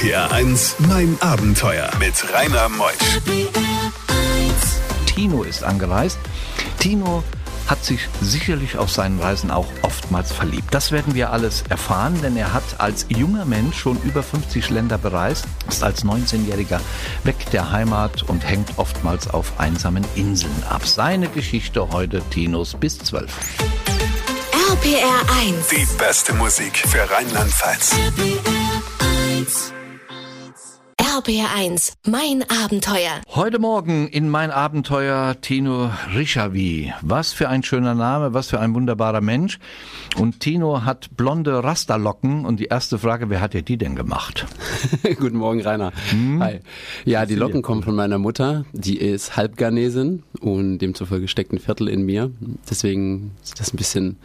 RPR 1, mein Abenteuer mit Rainer Meusch. Tino ist angereist. Tino hat sich sicherlich auf seinen Reisen auch oftmals verliebt. Das werden wir alles erfahren, denn er hat als junger Mensch schon über 50 Länder bereist, ist als 19-Jähriger weg der Heimat und hängt oftmals auf einsamen Inseln ab. Seine Geschichte heute Tinos bis 12. RPR 1. Die beste Musik für Rheinland-Pfalz. RPR 1. Mein Abenteuer. Heute Morgen in mein Abenteuer Tino Rischavi. Was für ein schöner Name, was für ein wunderbarer Mensch. Und Tino hat blonde Rasterlocken und die erste Frage, wer hat dir die denn gemacht? Guten Morgen, Rainer. Hi. Ja, die Locken kommen von meiner Mutter. Die ist Halbgarnesin und demzufolge steckt ein Viertel in mir. Deswegen sieht das ein bisschen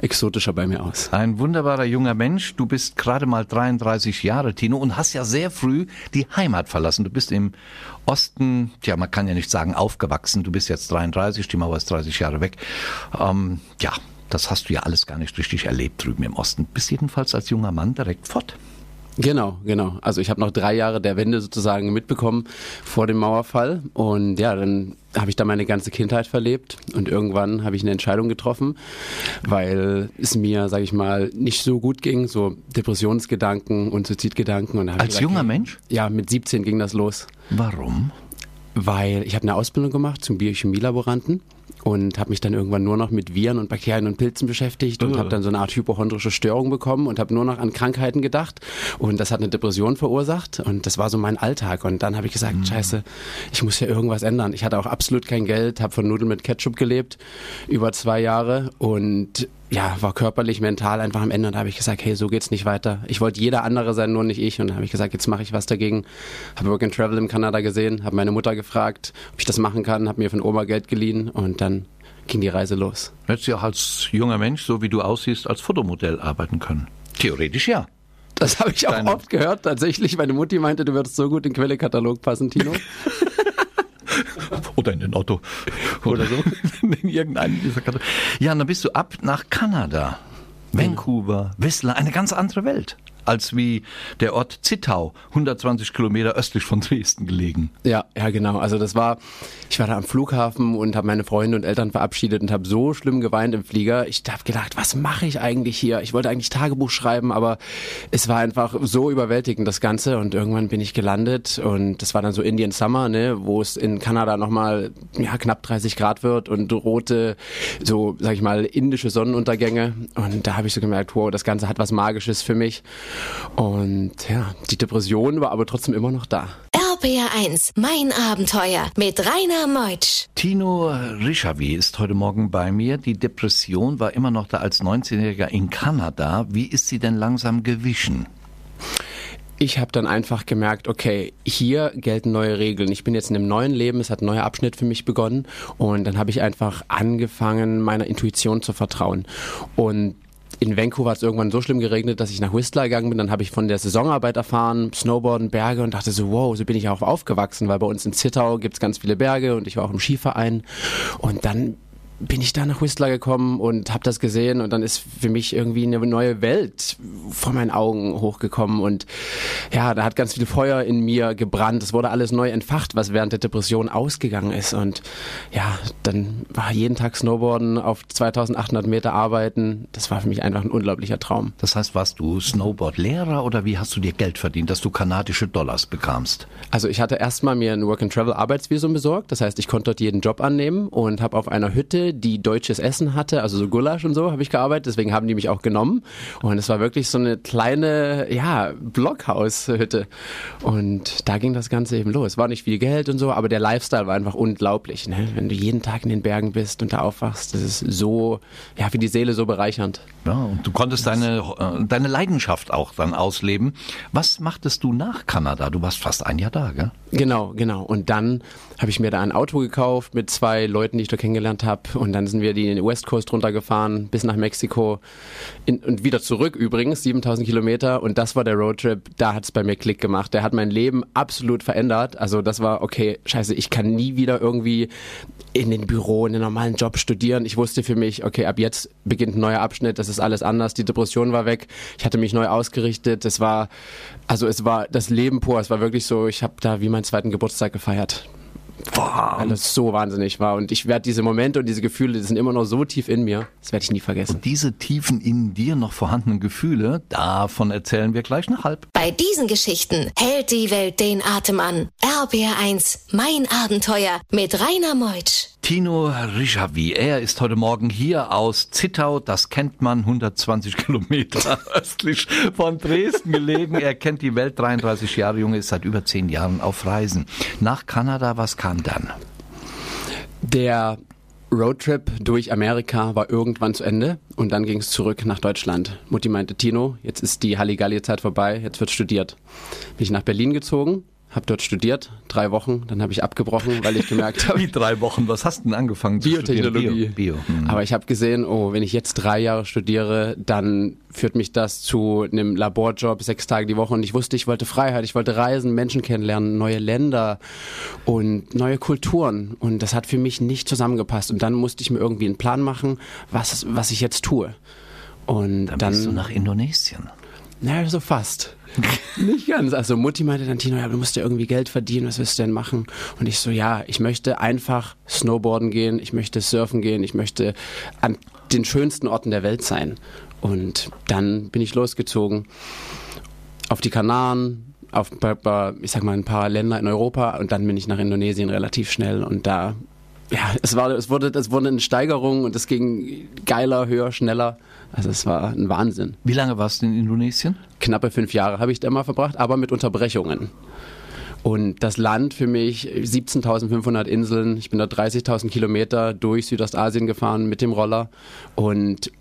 exotischer bei mir aus. Ein wunderbarer junger Mensch. Du bist gerade mal 33 Jahre, Tino, und hast ja sehr früh die Heimat verlassen. Du bist im Osten, ja, man kann ja nicht sagen aufgewachsen. Du bist jetzt 33, die Mauer ist 30 Jahre weg. Ähm, ja, das hast du ja alles gar nicht richtig erlebt drüben im Osten. Bist jedenfalls als junger Mann direkt fort. Genau, genau. Also ich habe noch drei Jahre der Wende sozusagen mitbekommen vor dem Mauerfall. Und ja, dann habe ich da meine ganze Kindheit verlebt und irgendwann habe ich eine Entscheidung getroffen, weil es mir, sage ich mal, nicht so gut ging, so Depressionsgedanken und Suizidgedanken. Und Als gesagt, junger Mensch? Ja, mit 17 ging das los. Warum? weil ich habe eine Ausbildung gemacht zum Biochemielaboranten und habe mich dann irgendwann nur noch mit Viren und Bakterien und Pilzen beschäftigt und Äh. habe dann so eine Art hypochondrische Störung bekommen und habe nur noch an Krankheiten gedacht und das hat eine Depression verursacht und das war so mein Alltag und dann habe ich gesagt, scheiße, ich muss ja irgendwas ändern. Ich hatte auch absolut kein Geld, habe von Nudeln mit Ketchup gelebt über zwei Jahre und ja, war körperlich, mental einfach am Ende und da habe ich gesagt, hey, so geht's nicht weiter. Ich wollte jeder andere sein, nur nicht ich und dann habe ich gesagt, jetzt mache ich was dagegen. Habe Work and Travel in Kanada gesehen, habe meine Mutter gefragt, ob ich das machen kann, habe mir von Oma Geld geliehen und dann ging die Reise los. Hättest du auch als junger Mensch, so wie du aussiehst, als Fotomodell arbeiten können? Theoretisch ja. Das habe ich auch Deine- oft gehört. Tatsächlich, meine Mutti meinte, du würdest so gut in den Quellekatalog passen, Tino. Oder in den Otto. Oder so. in irgendeinen dieser Karte. Ja, und dann bist du ab nach Kanada. Vancouver, Whistler, eine ganz andere Welt. Als wie der Ort Zittau, 120 Kilometer östlich von Dresden gelegen. Ja, ja, genau. Also das war, ich war da am Flughafen und habe meine Freunde und Eltern verabschiedet und habe so schlimm geweint im Flieger. Ich habe gedacht, was mache ich eigentlich hier? Ich wollte eigentlich Tagebuch schreiben, aber es war einfach so überwältigend das Ganze und irgendwann bin ich gelandet und das war dann so Indian Summer, ne, wo es in Kanada nochmal ja, knapp 30 Grad wird und rote, so sag ich mal, indische Sonnenuntergänge und da habe ich so gemerkt, wow, das Ganze hat was Magisches für mich und ja, die Depression war aber trotzdem immer noch da. RPR 1. Mein Abenteuer mit Rainer Meutsch. Tino Rischavi ist heute Morgen bei mir. Die Depression war immer noch da als 19-Jähriger in Kanada. Wie ist sie denn langsam gewichen? ich habe dann einfach gemerkt, okay, hier gelten neue Regeln. Ich bin jetzt in einem neuen Leben, es hat ein neuer Abschnitt für mich begonnen und dann habe ich einfach angefangen, meiner Intuition zu vertrauen. Und in Vancouver hat es irgendwann so schlimm geregnet, dass ich nach Whistler gegangen bin. Dann habe ich von der Saisonarbeit erfahren, Snowboarden, Berge und dachte so, wow, so bin ich auch aufgewachsen, weil bei uns in Zittau gibt es ganz viele Berge und ich war auch im Skiverein. Und dann bin ich da nach Whistler gekommen und habe das gesehen und dann ist für mich irgendwie eine neue Welt vor meinen Augen hochgekommen und ja, da hat ganz viel Feuer in mir gebrannt. Es wurde alles neu entfacht, was während der Depression ausgegangen ist und ja, dann war jeden Tag Snowboarden auf 2800 Meter arbeiten. Das war für mich einfach ein unglaublicher Traum. Das heißt, warst du Snowboard-Lehrer oder wie hast du dir Geld verdient, dass du kanadische Dollars bekamst? Also ich hatte erstmal mir ein Work-and-Travel-Arbeitsvisum besorgt. Das heißt, ich konnte dort jeden Job annehmen und habe auf einer Hütte, die deutsches Essen hatte, also so Gulasch und so, habe ich gearbeitet. Deswegen haben die mich auch genommen. Und es war wirklich so eine kleine, ja, Blockhaushütte. Und da ging das Ganze eben los. War nicht viel Geld und so, aber der Lifestyle war einfach unglaublich. Ne? Wenn du jeden Tag in den Bergen bist und da aufwachst, das ist so, ja, für die Seele so bereichernd. Ja, und du konntest deine, äh, deine Leidenschaft auch dann ausleben. Was machtest du nach Kanada? Du warst fast ein Jahr da, gell? Genau, genau. Und dann habe ich mir da ein Auto gekauft mit zwei Leuten, die ich da kennengelernt habe. Und dann sind wir die in den West Coast runtergefahren bis nach Mexiko in, und wieder zurück übrigens, 7000 Kilometer. Und das war der Roadtrip. Da hat es bei mir Klick gemacht. Der hat mein Leben absolut verändert. Also das war, okay, scheiße, ich kann nie wieder irgendwie in den Büro, in den normalen Job studieren. Ich wusste für mich, okay, ab jetzt beginnt ein neuer Abschnitt, das ist alles anders. Die Depression war weg. Ich hatte mich neu ausgerichtet. Es war, also es war das Leben pur. Es war wirklich so, ich habe da wie meinen zweiten Geburtstag gefeiert. Boah. Weil das so wahnsinnig war. Und ich werde diese Momente und diese Gefühle, die sind immer noch so tief in mir, das werde ich nie vergessen. Und diese tiefen in dir noch vorhandenen Gefühle, davon erzählen wir gleich nach halb. Bei diesen Geschichten hält die Welt den Atem an. RBR1, mein Abenteuer mit Rainer Meutsch. Tino Rischavi, er ist heute Morgen hier aus Zittau, das kennt man, 120 Kilometer östlich von Dresden gelegen. Er kennt die Welt, 33 Jahre jung, ist seit über zehn Jahren auf Reisen. Nach Kanada, was kam dann? Der Roadtrip durch Amerika war irgendwann zu Ende und dann ging es zurück nach Deutschland. Mutti meinte, Tino, jetzt ist die Halligalli-Zeit vorbei, jetzt wird studiert. Bin ich nach Berlin gezogen, habe dort studiert, drei Wochen, dann habe ich abgebrochen, weil ich gemerkt habe. Wie drei Wochen? Was hast du denn angefangen zu Biotechnologie. studieren? Bio. Bio. Hm. Aber ich habe gesehen, oh, wenn ich jetzt drei Jahre studiere, dann führt mich das zu einem Laborjob sechs Tage die Woche und ich wusste, ich wollte Freiheit, ich wollte reisen, Menschen kennenlernen, neue Länder und neue Kulturen und das hat für mich nicht zusammengepasst und dann musste ich mir irgendwie einen Plan machen, was, was ich jetzt tue. Und dann, dann bist du nach Indonesien. Naja, so fast. Nicht ganz. Also Mutti meinte dann, Tino, ja, du musst ja irgendwie Geld verdienen, was willst du denn machen? Und ich so, ja, ich möchte einfach Snowboarden gehen, ich möchte surfen gehen, ich möchte an den schönsten Orten der Welt sein. Und dann bin ich losgezogen auf die Kanaren, auf, ich sag mal, ein paar Länder in Europa und dann bin ich nach Indonesien relativ schnell und da ja, es war, es wurde, es wurde eine Steigerung und es ging geiler, höher, schneller. Also es war ein Wahnsinn. Wie lange warst du in Indonesien? Knappe fünf Jahre habe ich da mal verbracht, aber mit Unterbrechungen. Und das Land für mich, 17.500 Inseln, ich bin da 30.000 Kilometer durch Südostasien gefahren mit dem Roller und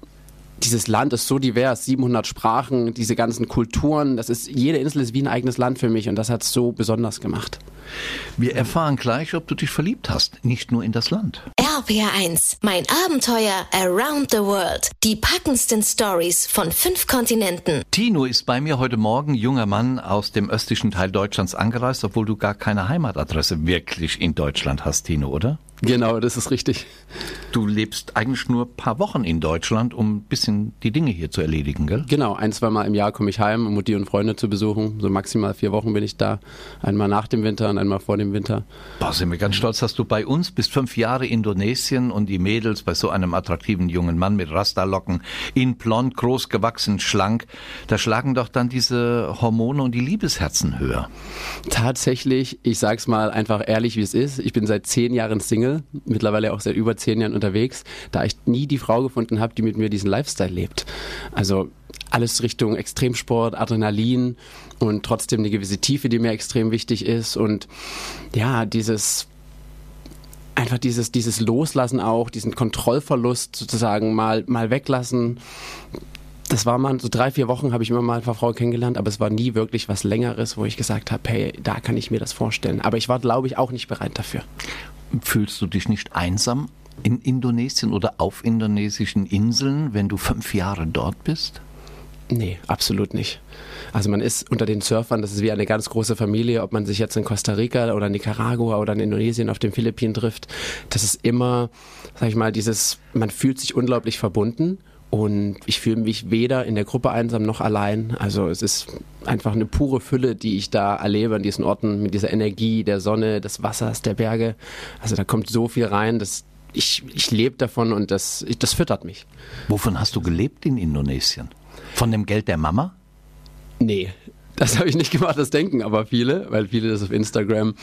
dieses Land ist so divers, 700 Sprachen, diese ganzen Kulturen, das ist, jede Insel ist wie ein eigenes Land für mich und das hat es so besonders gemacht. Wir erfahren gleich, ob du dich verliebt hast, nicht nur in das Land. RPR1, mein Abenteuer around the world. Die packendsten Stories von fünf Kontinenten. Tino ist bei mir heute Morgen, junger Mann aus dem östlichen Teil Deutschlands angereist, obwohl du gar keine Heimatadresse wirklich in Deutschland hast, Tino, oder? Genau, das ist richtig. Du lebst eigentlich nur ein paar Wochen in Deutschland, um ein bisschen die Dinge hier zu erledigen, gell? Genau, ein, zwei Mal im Jahr komme ich heim, um Mutti und Freunde zu besuchen. So maximal vier Wochen bin ich da. Einmal nach dem Winter und einmal vor dem Winter. Boah, sind wir ganz stolz, dass du bei uns bist. Fünf Jahre Indonesien und die Mädels bei so einem attraktiven jungen Mann mit Rastalocken, in blond, groß gewachsen, schlank. Da schlagen doch dann diese Hormone und die Liebesherzen höher. Tatsächlich, ich sag's mal einfach ehrlich, wie es ist. Ich bin seit zehn Jahren Single mittlerweile auch seit über zehn Jahren unterwegs, da ich nie die Frau gefunden habe, die mit mir diesen Lifestyle lebt. Also alles Richtung Extremsport, Adrenalin und trotzdem eine gewisse Tiefe, die mir extrem wichtig ist und ja, dieses einfach dieses, dieses Loslassen auch, diesen Kontrollverlust sozusagen mal, mal weglassen. Das war mal so drei, vier Wochen habe ich immer mal eine Frau kennengelernt, aber es war nie wirklich was Längeres, wo ich gesagt habe, hey, da kann ich mir das vorstellen. Aber ich war, glaube ich, auch nicht bereit dafür. Fühlst du dich nicht einsam in Indonesien oder auf indonesischen Inseln, wenn du fünf Jahre dort bist? Nee, absolut nicht. Also man ist unter den Surfern, das ist wie eine ganz große Familie, ob man sich jetzt in Costa Rica oder Nicaragua oder in Indonesien auf den Philippinen trifft. Das ist immer, sag ich mal, dieses, man fühlt sich unglaublich verbunden und ich fühle mich weder in der Gruppe einsam noch allein. Also es ist einfach eine pure Fülle, die ich da erlebe an diesen Orten mit dieser Energie der Sonne, des Wassers, der Berge. Also da kommt so viel rein, dass ich, ich lebe davon und das, das füttert mich. Wovon hast du gelebt in Indonesien? Von dem Geld der Mama? Nee, das habe ich nicht gemacht, das denken aber viele, weil viele das auf Instagram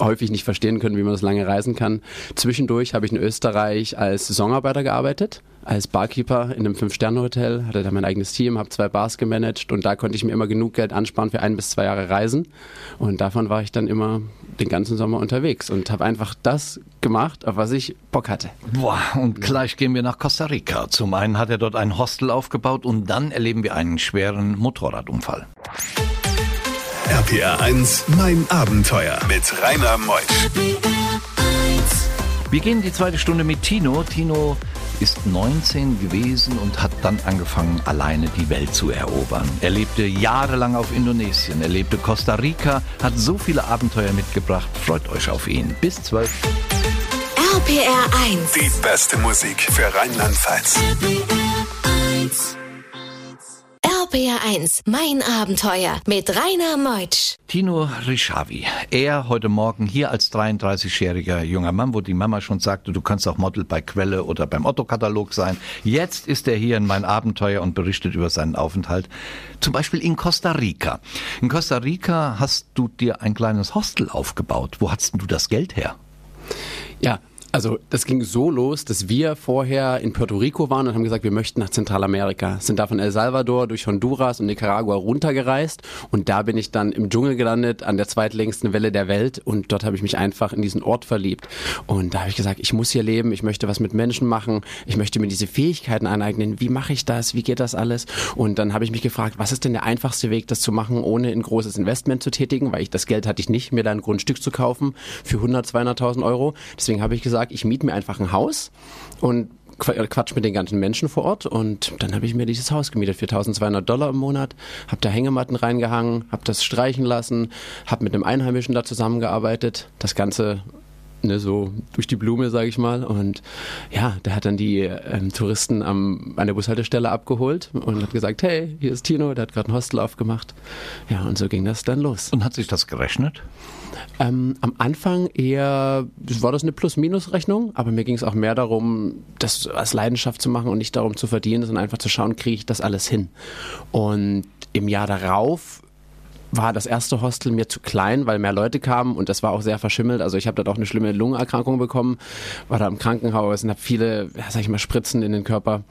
häufig nicht verstehen können, wie man das lange reisen kann. Zwischendurch habe ich in Österreich als Saisonarbeiter gearbeitet als Barkeeper in einem Fünf-Sterne-Hotel, hatte da mein eigenes Team, habe zwei Bars gemanagt und da konnte ich mir immer genug Geld ansparen für ein bis zwei Jahre Reisen. Und davon war ich dann immer den ganzen Sommer unterwegs und habe einfach das gemacht, auf was ich Bock hatte. Boah, und gleich gehen wir nach Costa Rica. Zum einen hat er dort ein Hostel aufgebaut und dann erleben wir einen schweren Motorradunfall. RPR 1, mein Abenteuer mit Rainer Meusch. Wir gehen die zweite Stunde mit Tino. Tino ist 19 gewesen und hat dann angefangen, alleine die Welt zu erobern. Er lebte jahrelang auf Indonesien, er lebte Costa Rica, hat so viele Abenteuer mitgebracht. Freut euch auf ihn. Bis 12. RPR 1. Die beste Musik für Rheinland-Pfalz. RPR 1, mein Abenteuer mit Rainer Meutsch. Tino Rischavi. Er heute Morgen hier als 33-jähriger junger Mann, wo die Mama schon sagte, du kannst auch Model bei Quelle oder beim Otto-Katalog sein. Jetzt ist er hier in mein Abenteuer und berichtet über seinen Aufenthalt. Zum Beispiel in Costa Rica. In Costa Rica hast du dir ein kleines Hostel aufgebaut. Wo hattest du das Geld her? Ja, also das ging so los, dass wir vorher in Puerto Rico waren und haben gesagt, wir möchten nach Zentralamerika. Sind da von El Salvador durch Honduras und Nicaragua runtergereist und da bin ich dann im Dschungel gelandet, an der zweitlängsten Welle der Welt und dort habe ich mich einfach in diesen Ort verliebt. Und da habe ich gesagt, ich muss hier leben, ich möchte was mit Menschen machen, ich möchte mir diese Fähigkeiten aneignen. Wie mache ich das? Wie geht das alles? Und dann habe ich mich gefragt, was ist denn der einfachste Weg, das zu machen, ohne ein großes Investment zu tätigen, weil ich das Geld hatte ich nicht, mir da ein Grundstück zu kaufen für 100, 200.000 Euro. Deswegen habe ich gesagt, ich miete mir einfach ein Haus und quatsch mit den ganzen Menschen vor Ort und dann habe ich mir dieses Haus gemietet für 1200 Dollar im Monat, habe da Hängematten reingehangen, habe das streichen lassen, habe mit einem Einheimischen da zusammengearbeitet, das Ganze ne, so durch die Blume, sage ich mal. Und ja, der hat dann die ähm, Touristen am, an der Bushaltestelle abgeholt und hat gesagt, hey, hier ist Tino, der hat gerade ein Hostel aufgemacht. Ja, und so ging das dann los. Und hat sich das gerechnet? Ähm, am Anfang eher war das eine Plus-Minus-Rechnung, aber mir ging es auch mehr darum, das als Leidenschaft zu machen und nicht darum zu verdienen, sondern einfach zu schauen, kriege ich das alles hin. Und im Jahr darauf war das erste Hostel mir zu klein, weil mehr Leute kamen und das war auch sehr verschimmelt. Also ich habe dort auch eine schlimme Lungenerkrankung bekommen, war da im Krankenhaus und habe viele, sag ich mal, Spritzen in den Körper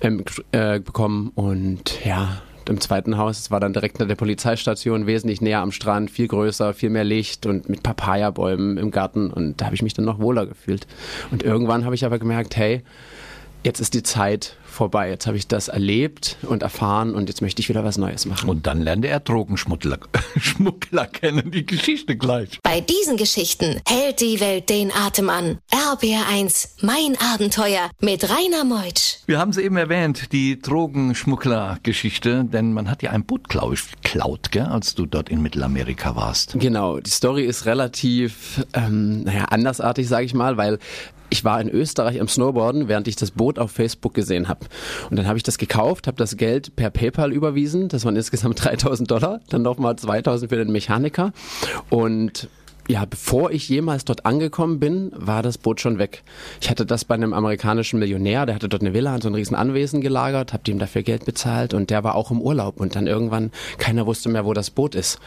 ähm, äh, bekommen und ja, im zweiten Haus. Es war dann direkt nach der Polizeistation, wesentlich näher am Strand, viel größer, viel mehr Licht und mit Papayabäumen im Garten. Und da habe ich mich dann noch wohler gefühlt. Und irgendwann habe ich aber gemerkt, hey, jetzt ist die Zeit vorbei. Jetzt habe ich das erlebt und erfahren und jetzt möchte ich wieder was Neues machen. Und dann lernte er Drogenschmuggler Schmuggler kennen, die Geschichte gleich. Bei diesen Geschichten hält die Welt den Atem an. RBR1, mein Abenteuer mit Rainer Meutsch. Wir haben sie eben erwähnt, die Drogenschmuggler-Geschichte, denn man hat ja ein Boot, glaube ich, geklaut, gell, als du dort in Mittelamerika warst. Genau, die Story ist relativ, ähm, naja, andersartig, sage ich mal, weil ich war in Österreich am Snowboarden, während ich das Boot auf Facebook gesehen habe. Und dann habe ich das gekauft, habe das Geld per PayPal überwiesen. Das waren insgesamt 3000 Dollar, dann nochmal 2000 für den Mechaniker. Und ja, bevor ich jemals dort angekommen bin, war das Boot schon weg. Ich hatte das bei einem amerikanischen Millionär, der hatte dort eine Villa und so ein riesen Anwesen gelagert, habe ihm dafür Geld bezahlt und der war auch im Urlaub und dann irgendwann keiner wusste mehr, wo das Boot ist.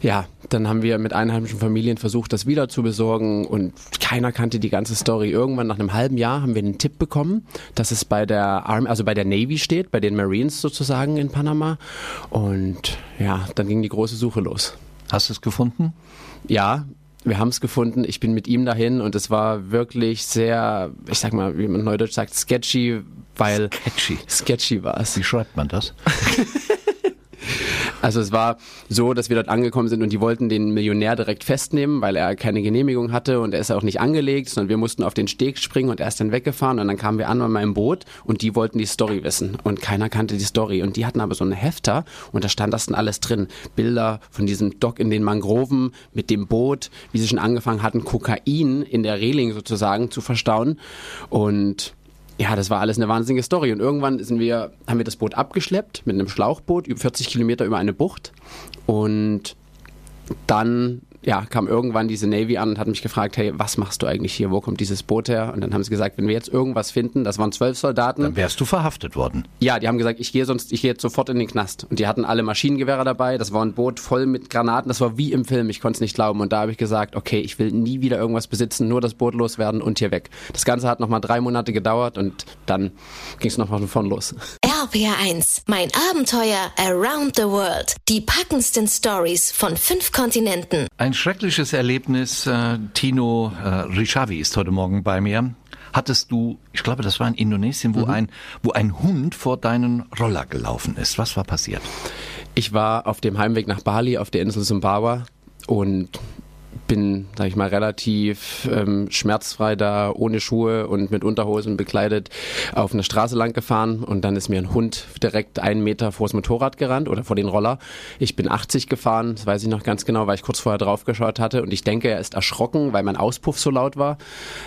Ja, dann haben wir mit einheimischen Familien versucht, das wieder zu besorgen und keiner kannte die ganze Story. Irgendwann nach einem halben Jahr haben wir einen Tipp bekommen, dass es bei der Army, also bei der Navy steht, bei den Marines sozusagen in Panama. Und ja, dann ging die große Suche los. Hast du es gefunden? Ja, wir haben es gefunden. Ich bin mit ihm dahin und es war wirklich sehr, ich sag mal, wie man neudeutsch sagt, sketchy, weil Sketchy. sketchy war es. Wie schreibt man das? Also es war so, dass wir dort angekommen sind und die wollten den Millionär direkt festnehmen, weil er keine Genehmigung hatte und er ist auch nicht angelegt, sondern wir mussten auf den Steg springen und er ist dann weggefahren und dann kamen wir an bei meinem Boot und die wollten die Story wissen und keiner kannte die Story und die hatten aber so einen Hefter und da stand das dann alles drin. Bilder von diesem Dock in den Mangroven mit dem Boot, wie sie schon angefangen hatten, Kokain in der Reling sozusagen zu verstauen und ja, das war alles eine wahnsinnige Story. Und irgendwann sind wir, haben wir das Boot abgeschleppt mit einem Schlauchboot über 40 Kilometer über eine Bucht. Und dann ja, kam irgendwann diese Navy an und hat mich gefragt, hey, was machst du eigentlich hier? Wo kommt dieses Boot her? Und dann haben sie gesagt, wenn wir jetzt irgendwas finden, das waren zwölf Soldaten. Dann wärst du verhaftet worden. Ja, die haben gesagt, ich gehe sonst, ich gehe jetzt sofort in den Knast. Und die hatten alle Maschinengewehre dabei. Das war ein Boot voll mit Granaten. Das war wie im Film. Ich konnte es nicht glauben. Und da habe ich gesagt, okay, ich will nie wieder irgendwas besitzen, nur das Boot loswerden und hier weg. Das Ganze hat nochmal drei Monate gedauert und dann ging es nochmal von vorn los. RPR1, mein Abenteuer around the world. Die packendsten Stories von fünf Kontinenten. Ein schreckliches Erlebnis. Äh, Tino äh, Rishavi ist heute Morgen bei mir. Hattest du, ich glaube, das war in Indonesien, wo, ein, wo ein Hund vor deinen Roller gelaufen ist. Was war passiert? Ich war auf dem Heimweg nach Bali auf der Insel Sumbawa und bin, sag ich mal, relativ ähm, schmerzfrei da, ohne Schuhe und mit Unterhosen bekleidet auf eine Straße lang gefahren und dann ist mir ein Hund direkt einen Meter vors Motorrad gerannt oder vor den Roller. Ich bin 80 gefahren, das weiß ich noch ganz genau, weil ich kurz vorher drauf geschaut hatte und ich denke, er ist erschrocken, weil mein Auspuff so laut war.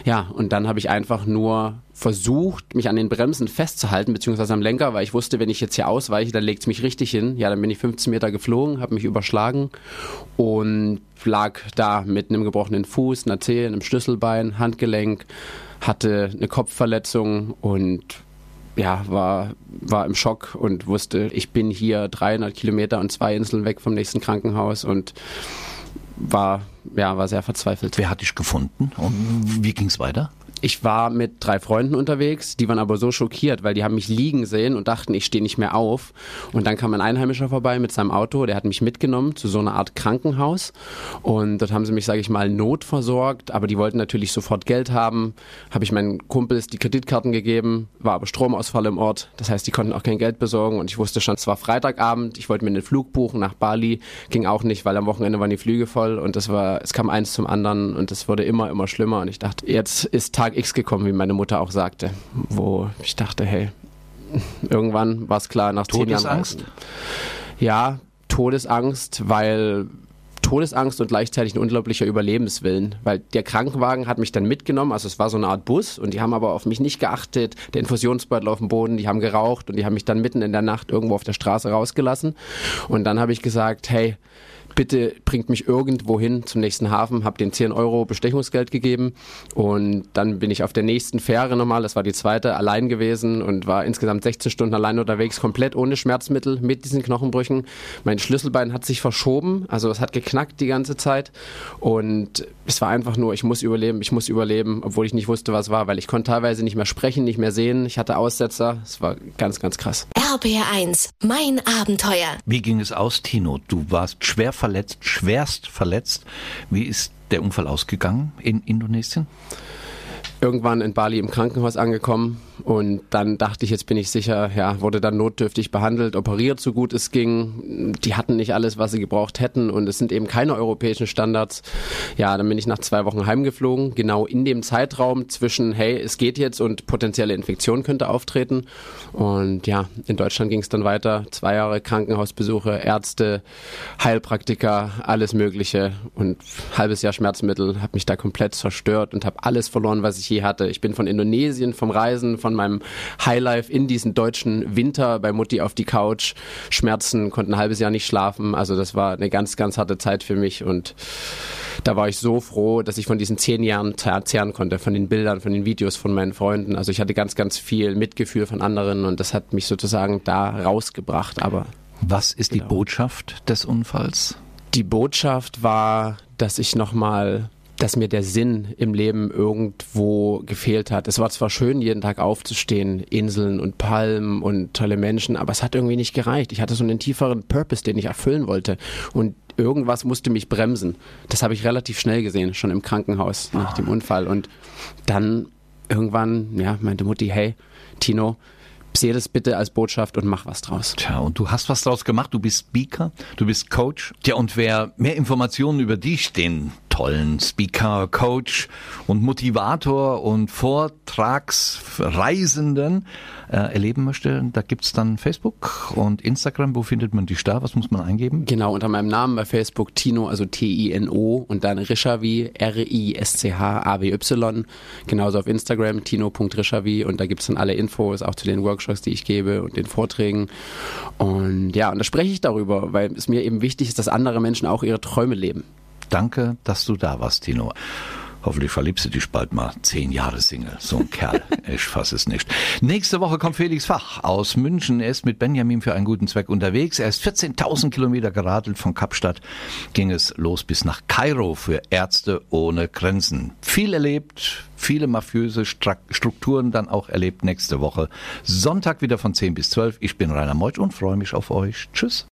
Ja, und dann habe ich einfach nur versucht, mich an den Bremsen festzuhalten, beziehungsweise am Lenker, weil ich wusste, wenn ich jetzt hier ausweiche, dann legt es mich richtig hin. Ja, dann bin ich 15 Meter geflogen, habe mich überschlagen und lag da mit einem gebrochenen Fuß, einer Zehe, einem Schlüsselbein, Handgelenk, hatte eine Kopfverletzung und ja, war, war im Schock und wusste, ich bin hier 300 Kilometer und zwei Inseln weg vom nächsten Krankenhaus und war, ja, war sehr verzweifelt. Wer hat dich gefunden und wie ging es weiter? Ich war mit drei Freunden unterwegs, die waren aber so schockiert, weil die haben mich liegen sehen und dachten, ich stehe nicht mehr auf. Und dann kam ein Einheimischer vorbei mit seinem Auto, der hat mich mitgenommen zu so einer Art Krankenhaus. Und dort haben sie mich, sage ich mal, notversorgt, aber die wollten natürlich sofort Geld haben. Habe ich meinen Kumpels die Kreditkarten gegeben, war aber Stromausfall im Ort. Das heißt, die konnten auch kein Geld besorgen. Und ich wusste schon, es war Freitagabend, ich wollte mir einen Flug buchen nach Bali, ging auch nicht, weil am Wochenende waren die Flüge voll und das war, es kam eins zum anderen und es wurde immer, immer schlimmer. Und ich dachte, jetzt ist Tag Tag X gekommen, wie meine Mutter auch sagte, wo ich dachte, hey, irgendwann war es klar, nach zehn Jahren. Todesangst? Ja, Todesangst, weil Todesangst und gleichzeitig ein unglaublicher Überlebenswillen, weil der Krankenwagen hat mich dann mitgenommen, also es war so eine Art Bus und die haben aber auf mich nicht geachtet, der Infusionsbeutel auf dem Boden, die haben geraucht und die haben mich dann mitten in der Nacht irgendwo auf der Straße rausgelassen und dann habe ich gesagt, hey, bitte bringt mich irgendwo hin zum nächsten Hafen, habe den 10 Euro Bestechungsgeld gegeben und dann bin ich auf der nächsten Fähre nochmal, das war die zweite, allein gewesen und war insgesamt 16 Stunden allein unterwegs, komplett ohne Schmerzmittel, mit diesen Knochenbrüchen. Mein Schlüsselbein hat sich verschoben, also es hat geknackt die ganze Zeit und es war einfach nur, ich muss überleben, ich muss überleben, obwohl ich nicht wusste, was war, weil ich konnte teilweise nicht mehr sprechen, nicht mehr sehen, ich hatte Aussetzer, es war ganz, ganz krass. RBR1, mein Abenteuer. Wie ging es aus, Tino? Du warst schwer verletzt, schwerst verletzt. Wie ist der Unfall ausgegangen in Indonesien? Irgendwann in Bali im Krankenhaus angekommen und dann dachte ich, jetzt bin ich sicher, ja, wurde dann notdürftig behandelt, operiert, so gut es ging. Die hatten nicht alles, was sie gebraucht hätten und es sind eben keine europäischen Standards. Ja, dann bin ich nach zwei Wochen heimgeflogen, genau in dem Zeitraum zwischen, hey, es geht jetzt und potenzielle Infektion könnte auftreten. Und ja, in Deutschland ging es dann weiter. Zwei Jahre Krankenhausbesuche, Ärzte, Heilpraktiker, alles Mögliche und halbes Jahr Schmerzmittel, habe mich da komplett zerstört und habe alles verloren, was ich je hatte. Ich bin von Indonesien, vom Reisen, von meinem Highlife in diesen deutschen Winter bei Mutti auf die Couch, Schmerzen, konnte ein halbes Jahr nicht schlafen. Also das war eine ganz, ganz harte Zeit für mich und da war ich so froh, dass ich von diesen zehn Jahren zehren konnte, von den Bildern, von den Videos von meinen Freunden. Also ich hatte ganz, ganz viel Mitgefühl von anderen und das hat mich sozusagen da rausgebracht. Aber was ist genau. die Botschaft des Unfalls? Die Botschaft war, dass ich nochmal dass mir der Sinn im Leben irgendwo gefehlt hat. Es war zwar schön, jeden Tag aufzustehen, Inseln und Palmen und tolle Menschen, aber es hat irgendwie nicht gereicht. Ich hatte so einen tieferen Purpose, den ich erfüllen wollte. Und irgendwas musste mich bremsen. Das habe ich relativ schnell gesehen, schon im Krankenhaus nach dem Unfall. Und dann irgendwann, ja, meinte Mutti, hey, Tino, sehe das bitte als Botschaft und mach was draus. Tja, und du hast was draus gemacht. Du bist Speaker, du bist Coach. Tja, und wer mehr Informationen über dich, den tollen Speaker, Coach und Motivator und Vortragsreisenden äh, erleben möchte, da gibt's dann Facebook und Instagram. Wo findet man dich da? Was muss man eingeben? Genau, unter meinem Namen bei Facebook Tino, also T-I-N-O und dann Rishavi, R-I-S-C-H-A-W-Y. Genauso auf Instagram, tino.rishavi und da gibt's dann alle Infos, auch zu den Workshops, die ich gebe und den Vorträgen. Und ja, und da spreche ich darüber, weil es mir eben wichtig ist, dass andere Menschen auch ihre Träume leben. Danke, dass du da warst, Tino. Hoffentlich verliebst du dich bald mal. Zehn Jahre Single. So ein Kerl. Ich fasse es nicht. Nächste Woche kommt Felix Fach aus München. Er ist mit Benjamin für einen guten Zweck unterwegs. Er ist 14.000 Kilometer geradelt. Von Kapstadt ging es los bis nach Kairo für Ärzte ohne Grenzen. Viel erlebt, viele mafiöse Strukturen dann auch erlebt nächste Woche. Sonntag wieder von 10 bis 12. Ich bin Rainer Meutsch und freue mich auf euch. Tschüss.